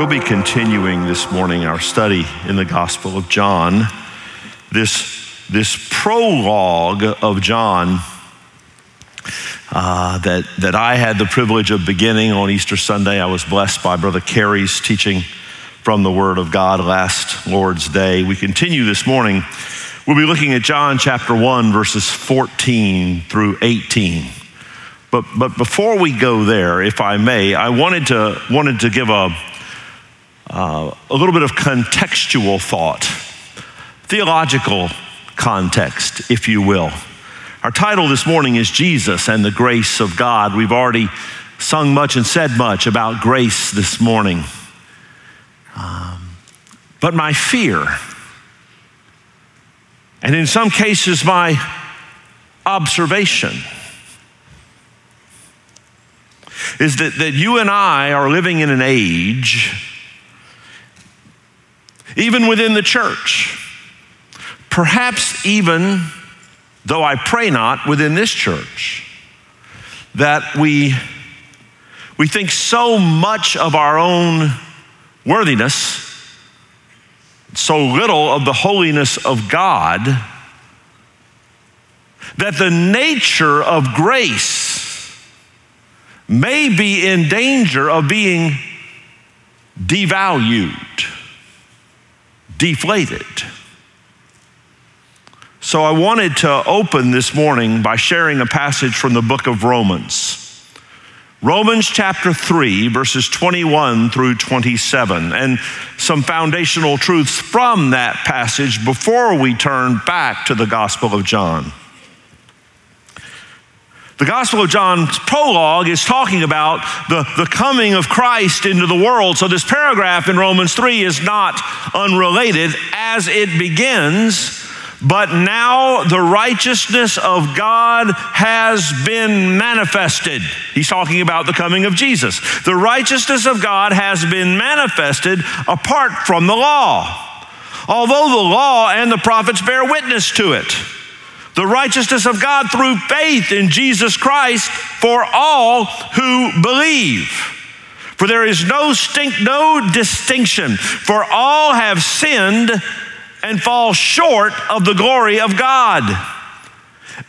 We'll be continuing this morning our study in the Gospel of John. This, this prologue of John uh, that, that I had the privilege of beginning on Easter Sunday. I was blessed by Brother Carey's teaching from the Word of God last Lord's Day. We continue this morning. We'll be looking at John chapter 1, verses 14 through 18. But, but before we go there, if I may, I wanted to, wanted to give a, uh, a little bit of contextual thought, theological context, if you will. Our title this morning is Jesus and the Grace of God. We've already sung much and said much about grace this morning. Um, but my fear, and in some cases, my observation, is that, that you and I are living in an age, even within the church, perhaps even, though I pray not, within this church, that we, we think so much of our own worthiness, so little of the holiness of God, that the nature of grace may be in danger of being devalued, deflated. So I wanted to open this morning by sharing a passage from the book of Romans. Romans chapter 3, verses 21 through 27, and some foundational truths from that passage before we turn back to the Gospel of John. The Gospel of John's prologue is talking about the, the coming of Christ into the world. So, this paragraph in Romans 3 is not unrelated as it begins. But now the righteousness of God has been manifested. He's talking about the coming of Jesus. The righteousness of God has been manifested apart from the law. Although the law and the prophets bear witness to it the righteousness of God through faith in Jesus Christ for all who believe. For there is no, stink, no distinction, for all have sinned and fall short of the glory of God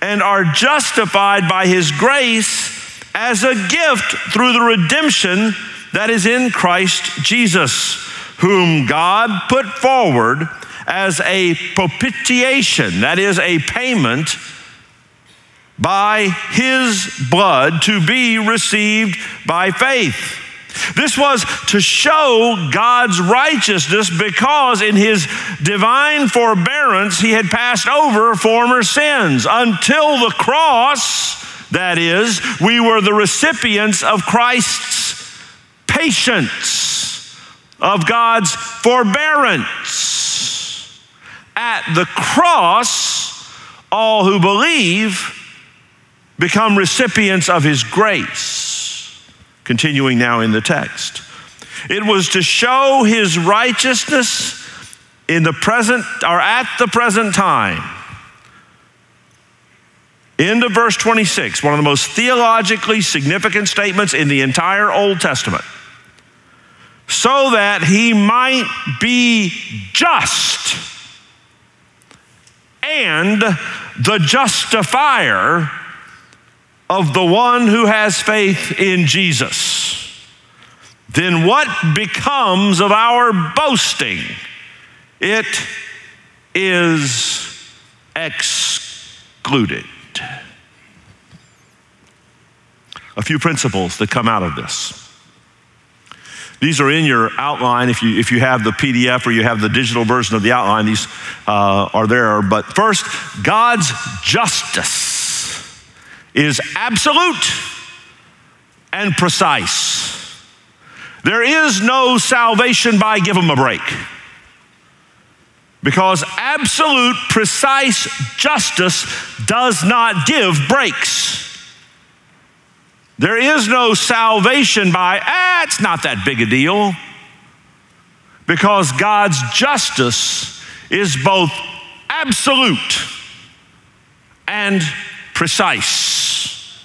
and are justified by his grace as a gift through the redemption that is in Christ Jesus, whom God put forward as a propitiation, that is, a payment by his blood to be received by faith. This was to show God's righteousness because in his divine forbearance he had passed over former sins. Until the cross, that is, we were the recipients of Christ's patience, of God's forbearance. At the cross, all who believe become recipients of his grace. Continuing now in the text. It was to show his righteousness in the present or at the present time. End of verse 26, one of the most theologically significant statements in the entire Old Testament. So that he might be just and the justifier of the one who has faith in Jesus, then what becomes of our boasting? It is excluded. A few principles that come out of this. These are in your outline. If you, if you have the PDF or you have the digital version of the outline, these uh, are there. But first, God's justice is absolute and precise. There is no salvation by give them a break. Because absolute, precise justice does not give breaks. There is no salvation by, ah, it's not that big a deal. Because God's justice is both absolute and precise.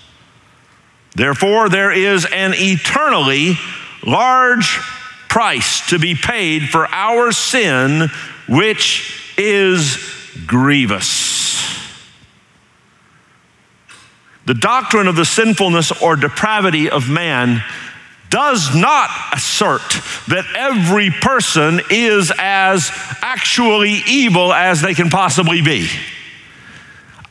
Therefore, there is an eternally large price to be paid for our sin, which is grievous. The doctrine of the sinfulness or depravity of man does not assert that every person is as actually evil as they can possibly be.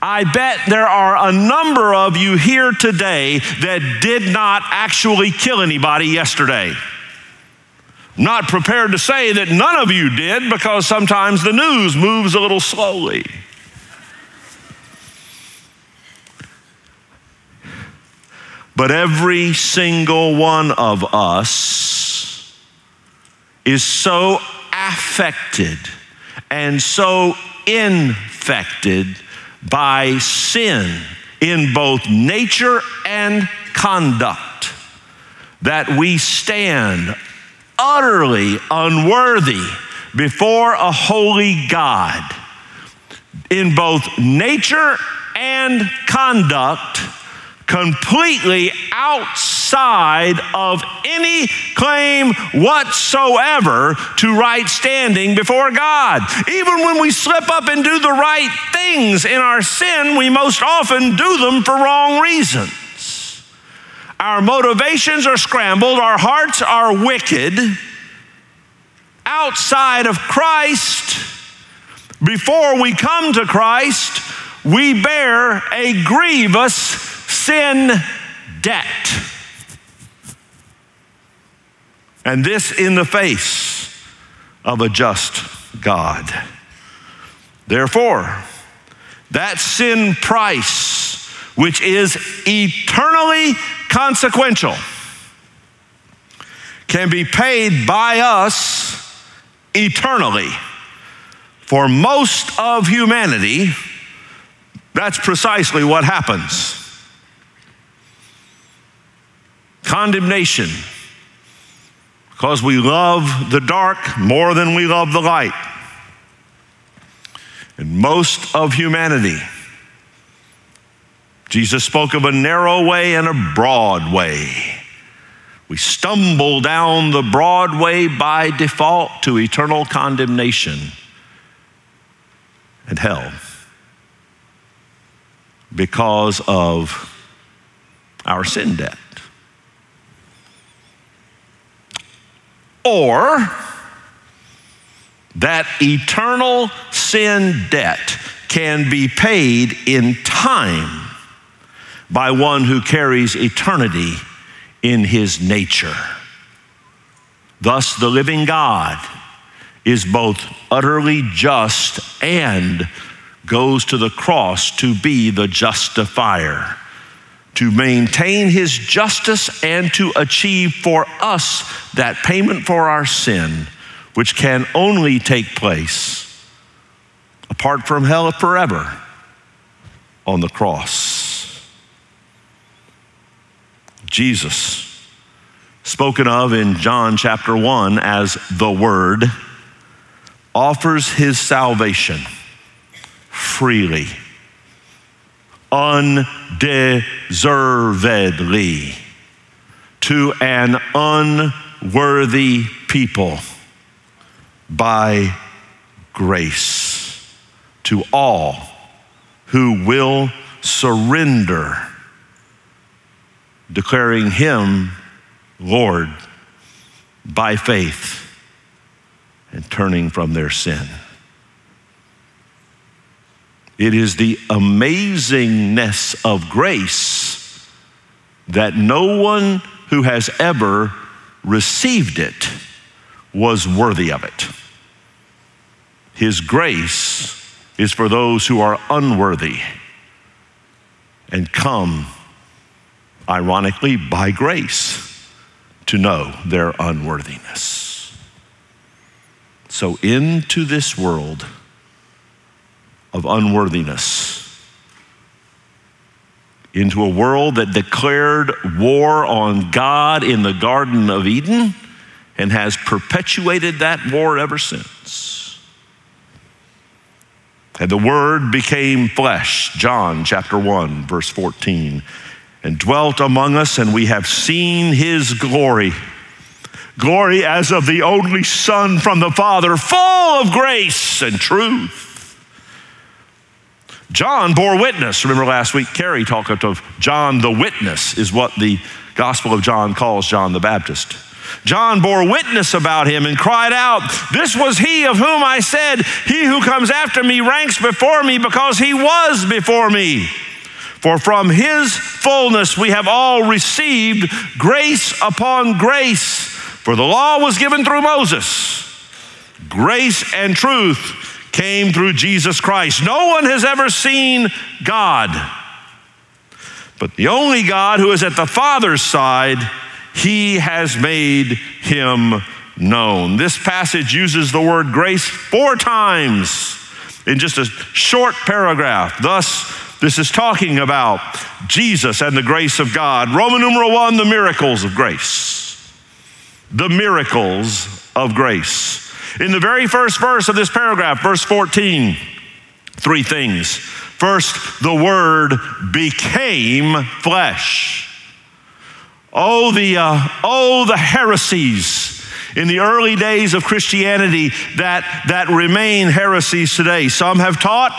I bet there are a number of you here today that did not actually kill anybody yesterday. Not prepared to say that none of you did because sometimes the news moves a little slowly. But every single one of us is so affected and so infected by sin in both nature and conduct that we stand utterly unworthy before a holy God in both nature and conduct completely outside of any claim whatsoever to right standing before God. Even when we slip up and do the right things in our sin, we most often do them for wrong reasons. Our motivations are scrambled, our hearts are wicked. Outside of Christ, before we come to Christ, we bear a grievous sin debt. And this in the face of a just God. Therefore, that sin price, which is eternally consequential, can be paid by us eternally. For most of humanity, that's precisely what happens condemnation because we love the dark more than we love the light. And most of humanity, Jesus spoke of a narrow way and a broad way. We stumble down the broad way by default to eternal condemnation and hell because of our sin debt. Or that eternal sin debt can be paid in time by one who carries eternity in his nature. Thus, the living God is both utterly just and goes to the cross to be the justifier to maintain his justice and to achieve for us that payment for our sin, which can only take place apart from hell forever on the cross. Jesus, spoken of in John chapter 1 as the Word, offers his salvation freely undeservedly to an unworthy people by grace to all who will surrender, declaring Him Lord by faith and turning from their sin. It is the amazingness of grace that no one who has ever received it was worthy of it. His grace is for those who are unworthy and come, ironically, by grace to know their unworthiness. So, into this world, of unworthiness into a world that declared war on God in the Garden of Eden and has perpetuated that war ever since. And the Word became flesh, John chapter 1, verse 14, and dwelt among us, and we have seen his glory glory as of the only Son from the Father, full of grace and truth. John bore witness. Remember last week, Carrie talked of John the witness, is what the Gospel of John calls John the Baptist. John bore witness about him and cried out, This was he of whom I said, He who comes after me ranks before me because he was before me. For from his fullness we have all received grace upon grace. For the law was given through Moses, grace and truth came through Jesus Christ. No one has ever seen God. But the only God who is at the Father's side, he has made him known. This passage uses the word grace four times in just a short paragraph. Thus, this is talking about Jesus and the grace of God. Roman numeral one, the miracles of grace. The miracles of grace. In the very first verse of this paragraph, verse 14, three things. First, the Word became flesh. Oh, the, uh, oh, the heresies in the early days of Christianity that, that remain heresies today. Some have taught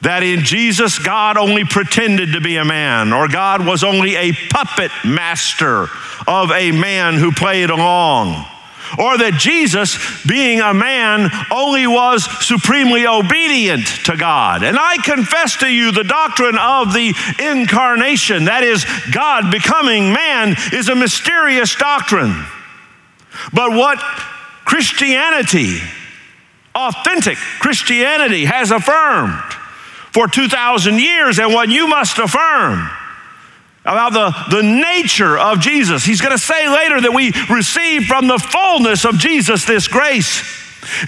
that in Jesus, God only pretended to be a man, or God was only a puppet master of a man who played along or that Jesus, being a man, only was supremely obedient to God. And I confess to you the doctrine of the incarnation, that is, God becoming man, is a mysterious doctrine. But what Christianity, authentic Christianity, has affirmed for 2,000 years, and what you must affirm about the, the nature of Jesus. He's going to say later that we receive from the fullness of Jesus this grace.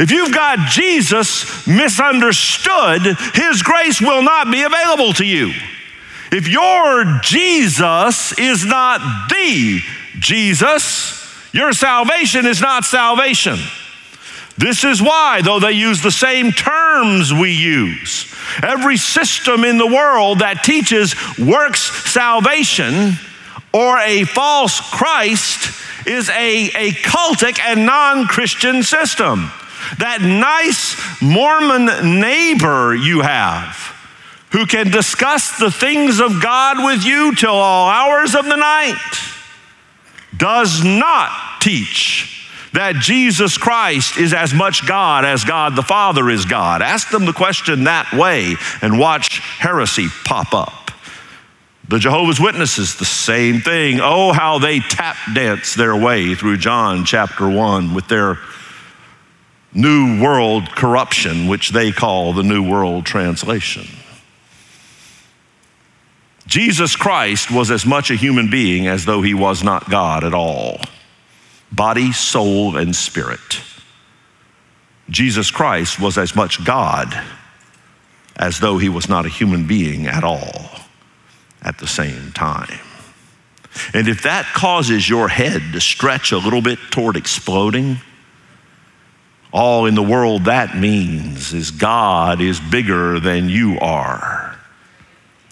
If you've got Jesus misunderstood, his grace will not be available to you. If your Jesus is not the Jesus, your salvation is not salvation. This is why, though they use the same terms we use, every system in the world that teaches works salvation or a false Christ is a, a cultic and non Christian system. That nice Mormon neighbor you have who can discuss the things of God with you till all hours of the night does not teach that Jesus Christ is as much God as God the Father is God. Ask them the question that way and watch heresy pop up. The Jehovah's Witnesses, the same thing. Oh, how they tap dance their way through John chapter 1 with their New World corruption, which they call the New World Translation. Jesus Christ was as much a human being as though he was not God at all body, soul, and spirit. Jesus Christ was as much God as though he was not a human being at all at the same time. And if that causes your head to stretch a little bit toward exploding, all in the world that means is God is bigger than you are,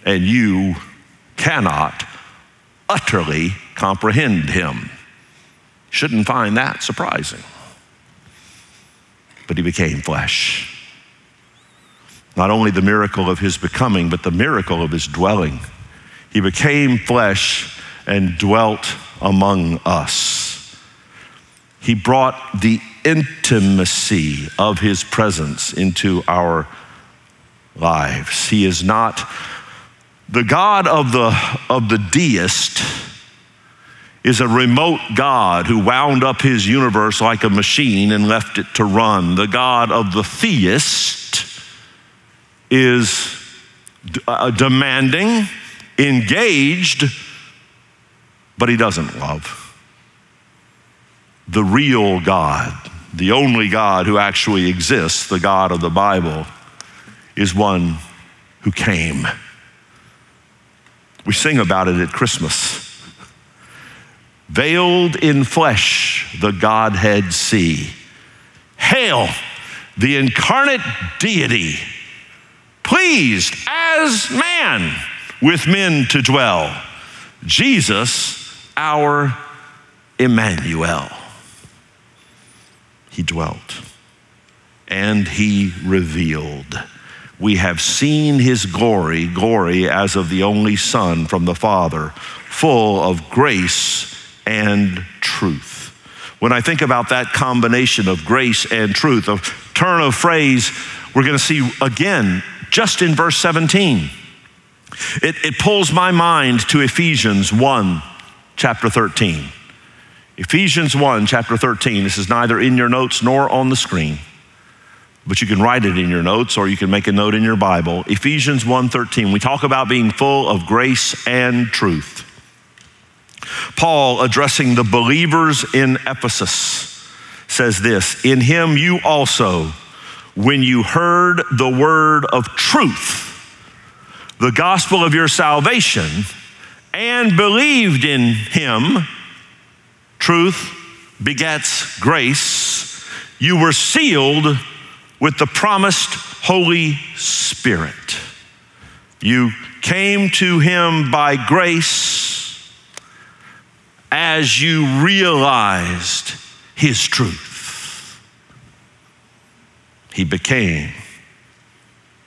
and you cannot utterly comprehend him. Shouldn't find that surprising. But he became flesh. Not only the miracle of his becoming, but the miracle of his dwelling. He became flesh and dwelt among us. He brought the intimacy of his presence into our lives. He is not the God of the, of the deist is a remote God who wound up his universe like a machine and left it to run. The God of the theist is uh, demanding, engaged, but he doesn't love. The real God, the only God who actually exists, the God of the Bible, is one who came. We sing about it at Christmas. Veiled in flesh, the Godhead see. Hail, the incarnate deity, pleased as man with men to dwell. Jesus, our Emmanuel. he dwelt and he revealed. We have seen his glory, glory as of the only Son from the Father, full of grace and truth. When I think about that combination of grace and truth, a turn of phrase we're going to see again just in verse 17. It, it pulls my mind to Ephesians 1, chapter 13. Ephesians 1, chapter 13. This is neither in your notes nor on the screen, but you can write it in your notes or you can make a note in your Bible. Ephesians 1:13. We talk about being full of grace and truth. Paul addressing the believers in Ephesus says this, "In him you also when you heard the word of truth, the gospel of your salvation, and believed in him, truth begets grace, you were sealed with the promised Holy Spirit. You came to him by grace as you realized his truth. He became,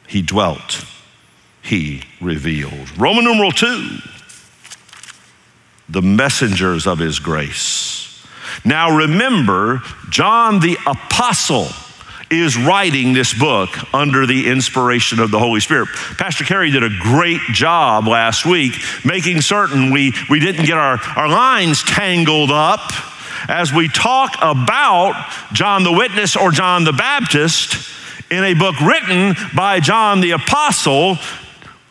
he dwelt, he revealed. Roman numeral two the messengers of his grace. Now remember, John the Apostle is writing this book under the inspiration of the Holy Spirit. Pastor Kerry did a great job last week making certain we, we didn't get our, our lines tangled up as we talk about John the Witness or John the Baptist in a book written by John the Apostle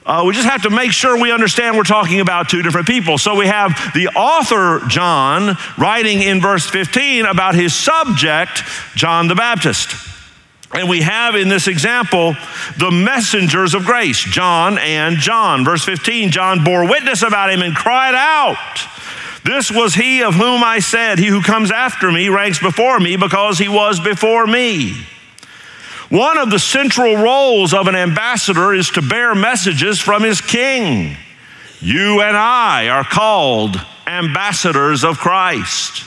uh, we just have to make sure we understand we're talking about two different people. So we have the author, John, writing in verse 15 about his subject, John the Baptist. And we have in this example the messengers of grace, John and John. Verse 15 John bore witness about him and cried out. This was he of whom I said, He who comes after me ranks before me because he was before me. One of the central roles of an ambassador is to bear messages from his king. You and I are called ambassadors of Christ.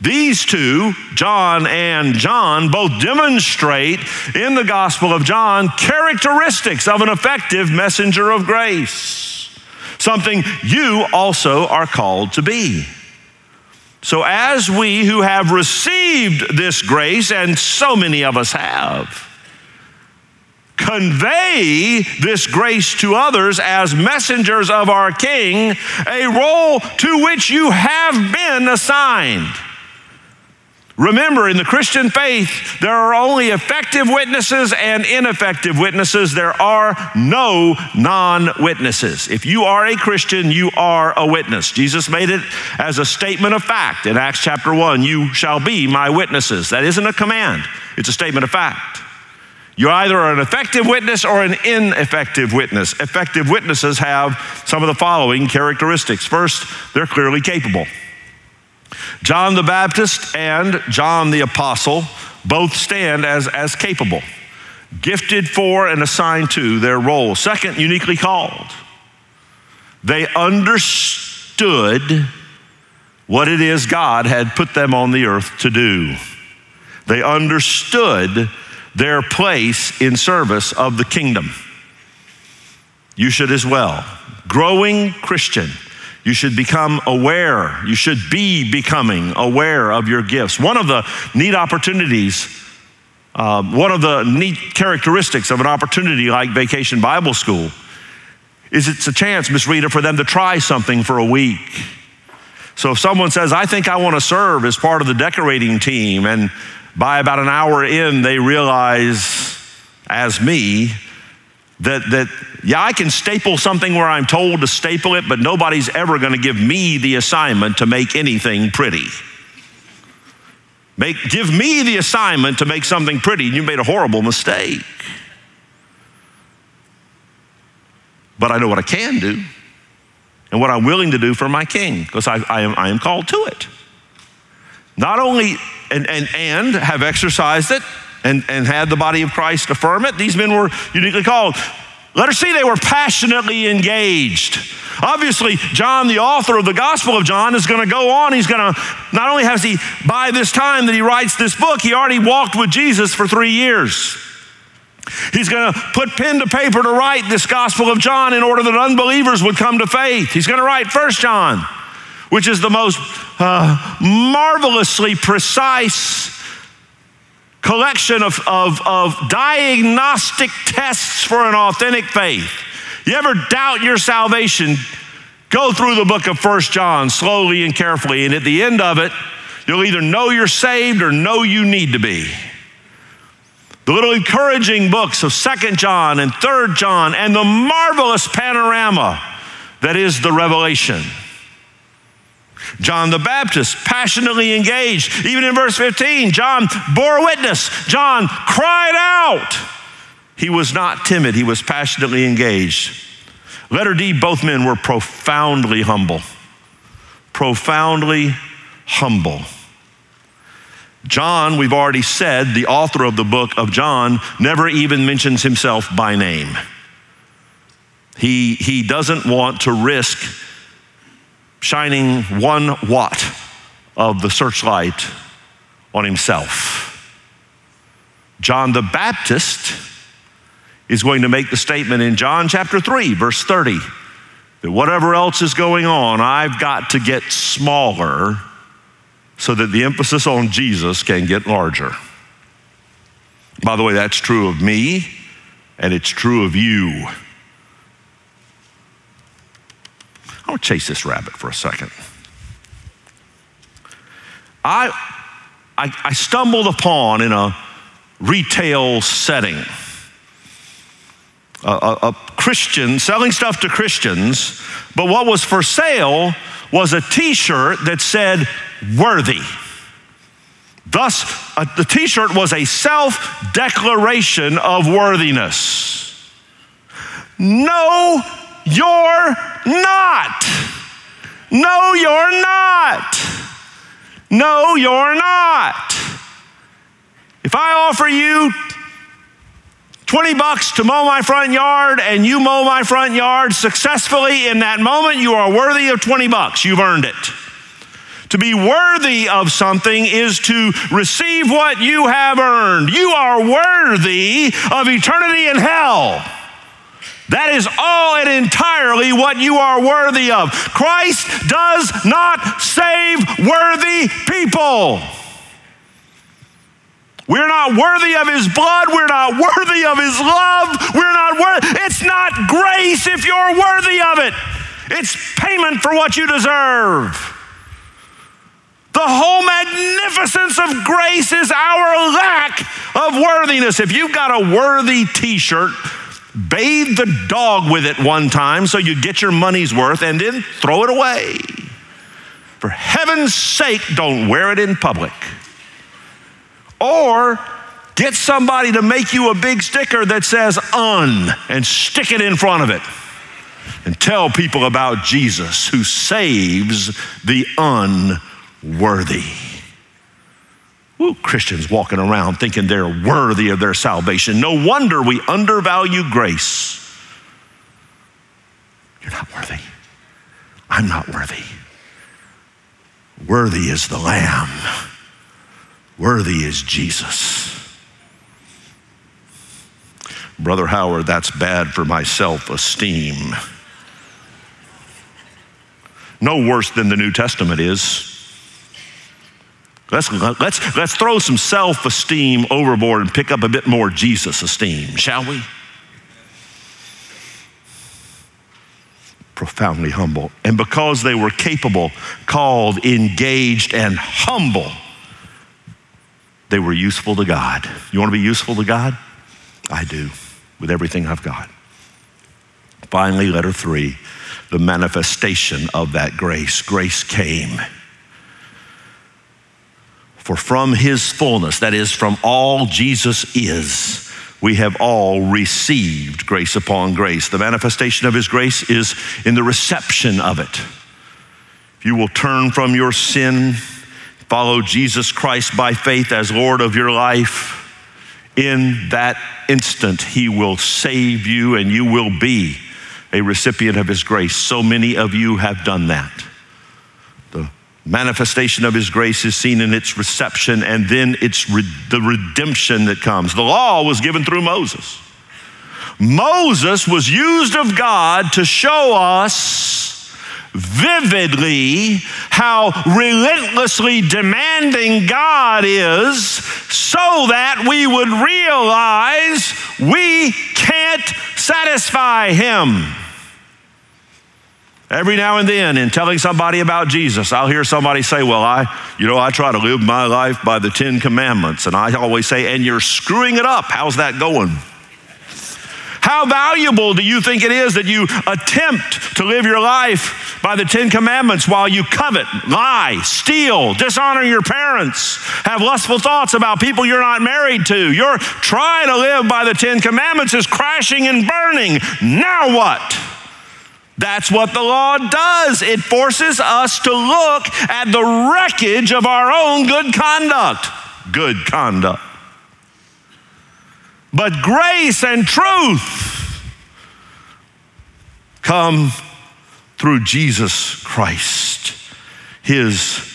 These two, John and John, both demonstrate in the Gospel of John characteristics of an effective messenger of grace, something you also are called to be. So, as we who have received this grace, and so many of us have, convey this grace to others as messengers of our King, a role to which you have been assigned. Remember, in the Christian faith, there are only effective witnesses and ineffective witnesses. There are no non witnesses. If you are a Christian, you are a witness. Jesus made it as a statement of fact in Acts chapter 1 You shall be my witnesses. That isn't a command, it's a statement of fact. You either are an effective witness or an ineffective witness. Effective witnesses have some of the following characteristics. First, they're clearly capable. John the Baptist and John the Apostle both stand as, as capable, gifted for and assigned to their role. Second, uniquely called. They understood what it is God had put them on the earth to do. They understood their place in service of the kingdom. You should as well. Growing Christian you should become aware. You should be becoming aware of your gifts. One of the neat opportunities, um, one of the neat characteristics of an opportunity like Vacation Bible School is it's a chance, Miss Rita, for them to try something for a week. So if someone says, I think I want to serve as part of the decorating team, and by about an hour in, they realize, as me, that, that, yeah, I can staple something where I'm told to staple it, but nobody's ever going to give me the assignment to make anything pretty. Make, give me the assignment to make something pretty, and you made a horrible mistake. But I know what I can do and what I'm willing to do for my king because I, I, am, I am called to it. Not only, and, and, and have exercised it, and, and had the body of Christ affirm it. These men were uniquely called. Letter see they were passionately engaged. Obviously, John, the author of the Gospel of John, is going to go on. He's going to, not only has he, by this time that he writes this book, he already walked with Jesus for three years. He's going to put pen to paper to write this Gospel of John in order that unbelievers would come to faith. He's going to write First John, which is the most uh, marvelously precise collection of, of, of diagnostic tests for an authentic faith. You ever doubt your salvation? Go through the book of First John slowly and carefully, and at the end of it, you'll either know you're saved or know you need to be. The little encouraging books of Second John and Third John and the marvelous panorama that is the Revelation. John the Baptist, passionately engaged. Even in verse 15, John bore witness. John cried out. He was not timid, he was passionately engaged. Letter D, both men were profoundly humble. Profoundly humble. John, we've already said, the author of the book of John, never even mentions himself by name. He, he doesn't want to risk shining one watt of the searchlight on himself. John the Baptist is going to make the statement in John chapter 3, verse 30, that whatever else is going on, I've got to get smaller so that the emphasis on Jesus can get larger. By the way, that's true of me and it's true of you. I want to chase this rabbit for a second. I, I, I stumbled upon in a retail setting a, a, a Christian selling stuff to Christians, but what was for sale was a t shirt that said, worthy. Thus, uh, the t shirt was a self declaration of worthiness. No, you're not. No, you're not. No, you're not. If I offer you 20 bucks to mow my front yard and you mow my front yard successfully in that moment, you are worthy of 20 bucks. You've earned it. To be worthy of something is to receive what you have earned. You are worthy of eternity in hell. That is all and entirely what you are worthy of. Christ does not save worthy people. We're not worthy of his blood. We're not worthy of his love. We're not worthy. It's not grace if you're worthy of it. It's payment for what you deserve. The whole magnificence of grace is our lack of worthiness. If you've got a worthy t shirt, bathe the dog with it one time so you get your money's worth and then throw it away. For heaven's sake, don't wear it in public. Or get somebody to make you a big sticker that says un and stick it in front of it and tell people about Jesus who saves the unworthy. Christians walking around thinking they're worthy of their salvation. No wonder we undervalue grace. You're not worthy. I'm not worthy. Worthy is the Lamb. Worthy is Jesus. Brother Howard, that's bad for my self esteem. No worse than the New Testament is. Let's, let's, let's throw some self esteem overboard and pick up a bit more Jesus esteem, shall we? Profoundly humble. And because they were capable, called, engaged, and humble, they were useful to God. You want to be useful to God? I do, with everything I've got. Finally, letter three the manifestation of that grace. Grace came. For from his fullness, that is, from all Jesus is, we have all received grace upon grace. The manifestation of his grace is in the reception of it. If you will turn from your sin, follow Jesus Christ by faith as Lord of your life, in that instant, He will save you and you will be a recipient of His grace. So many of you have done that. Manifestation of His grace is seen in its reception and then it's re- the redemption that comes. The law was given through Moses. Moses was used of God to show us vividly how relentlessly demanding God is so that we would realize we can't satisfy Him. Every now and then, in telling somebody about Jesus, I'll hear somebody say, Well, I, you know, I try to live my life by the Ten Commandments. And I always say, And you're screwing it up. How's that going? How valuable do you think it is that you attempt to live your life by the Ten Commandments while you covet, lie, steal, dishonor your parents, have lustful thoughts about people you're not married to? You're trying to live by the Ten Commandments is crashing and burning. Now what? That's what the law does. It forces us to look at the wreckage of our own good conduct. Good conduct. But grace and truth come through Jesus Christ, his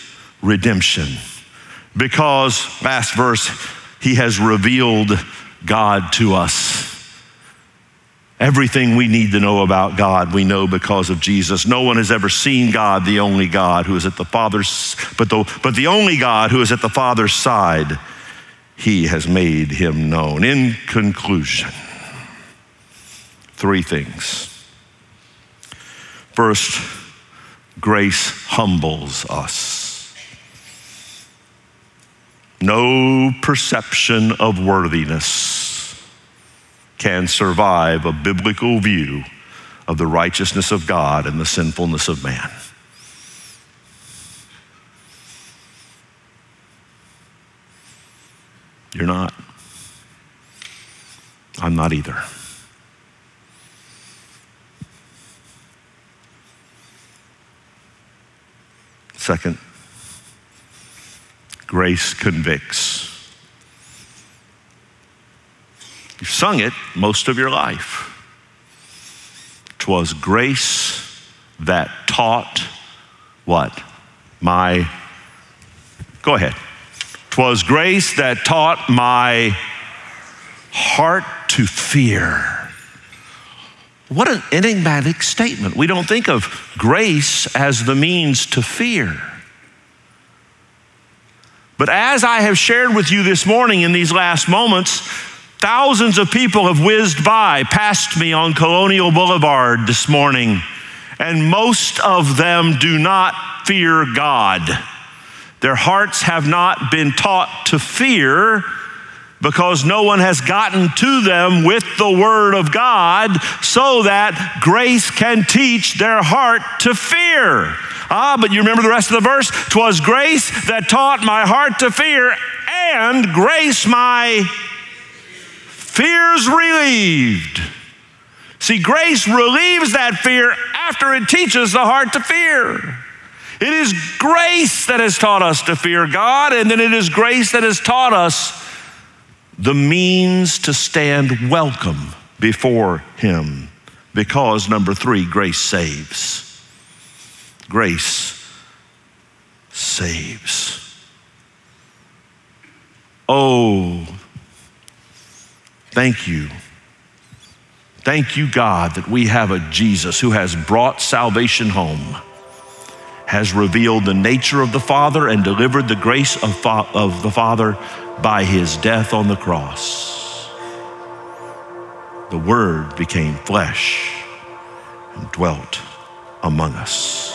redemption. Because, last verse, he has revealed God to us. Everything we need to know about God, we know because of Jesus. No one has ever seen God, the only God who is at the Father's, but the, but the only God who is at the Father's side he has made him known. In conclusion, three things. First, grace humbles us. No perception of worthiness can survive a biblical view of the righteousness of God and the sinfulness of man. You're not. I'm not either. Second, grace convicts. You've sung it most of your life. Twas grace that taught what? My, go ahead. Twas grace that taught my heart to fear. What an enigmatic statement. We don't think of grace as the means to fear. But as I have shared with you this morning in these last moments, thousands of people have whizzed by, past me on Colonial Boulevard this morning, and most of them do not fear God. Their hearts have not been taught to fear because no one has gotten to them with the Word of God so that grace can teach their heart to fear. Ah, but you remember the rest of the verse? Twas grace that taught my heart to fear, and grace my fears relieved. See, grace relieves that fear after it teaches the heart to fear. It is grace that has taught us to fear God, and then it is grace that has taught us the means to stand welcome before Him. Because, number three, grace saves. Grace saves. Oh, thank you. Thank you, God, that we have a Jesus who has brought salvation home has revealed the nature of the Father and delivered the grace of, fa- of the Father by his death on the cross. The Word became flesh and dwelt among us.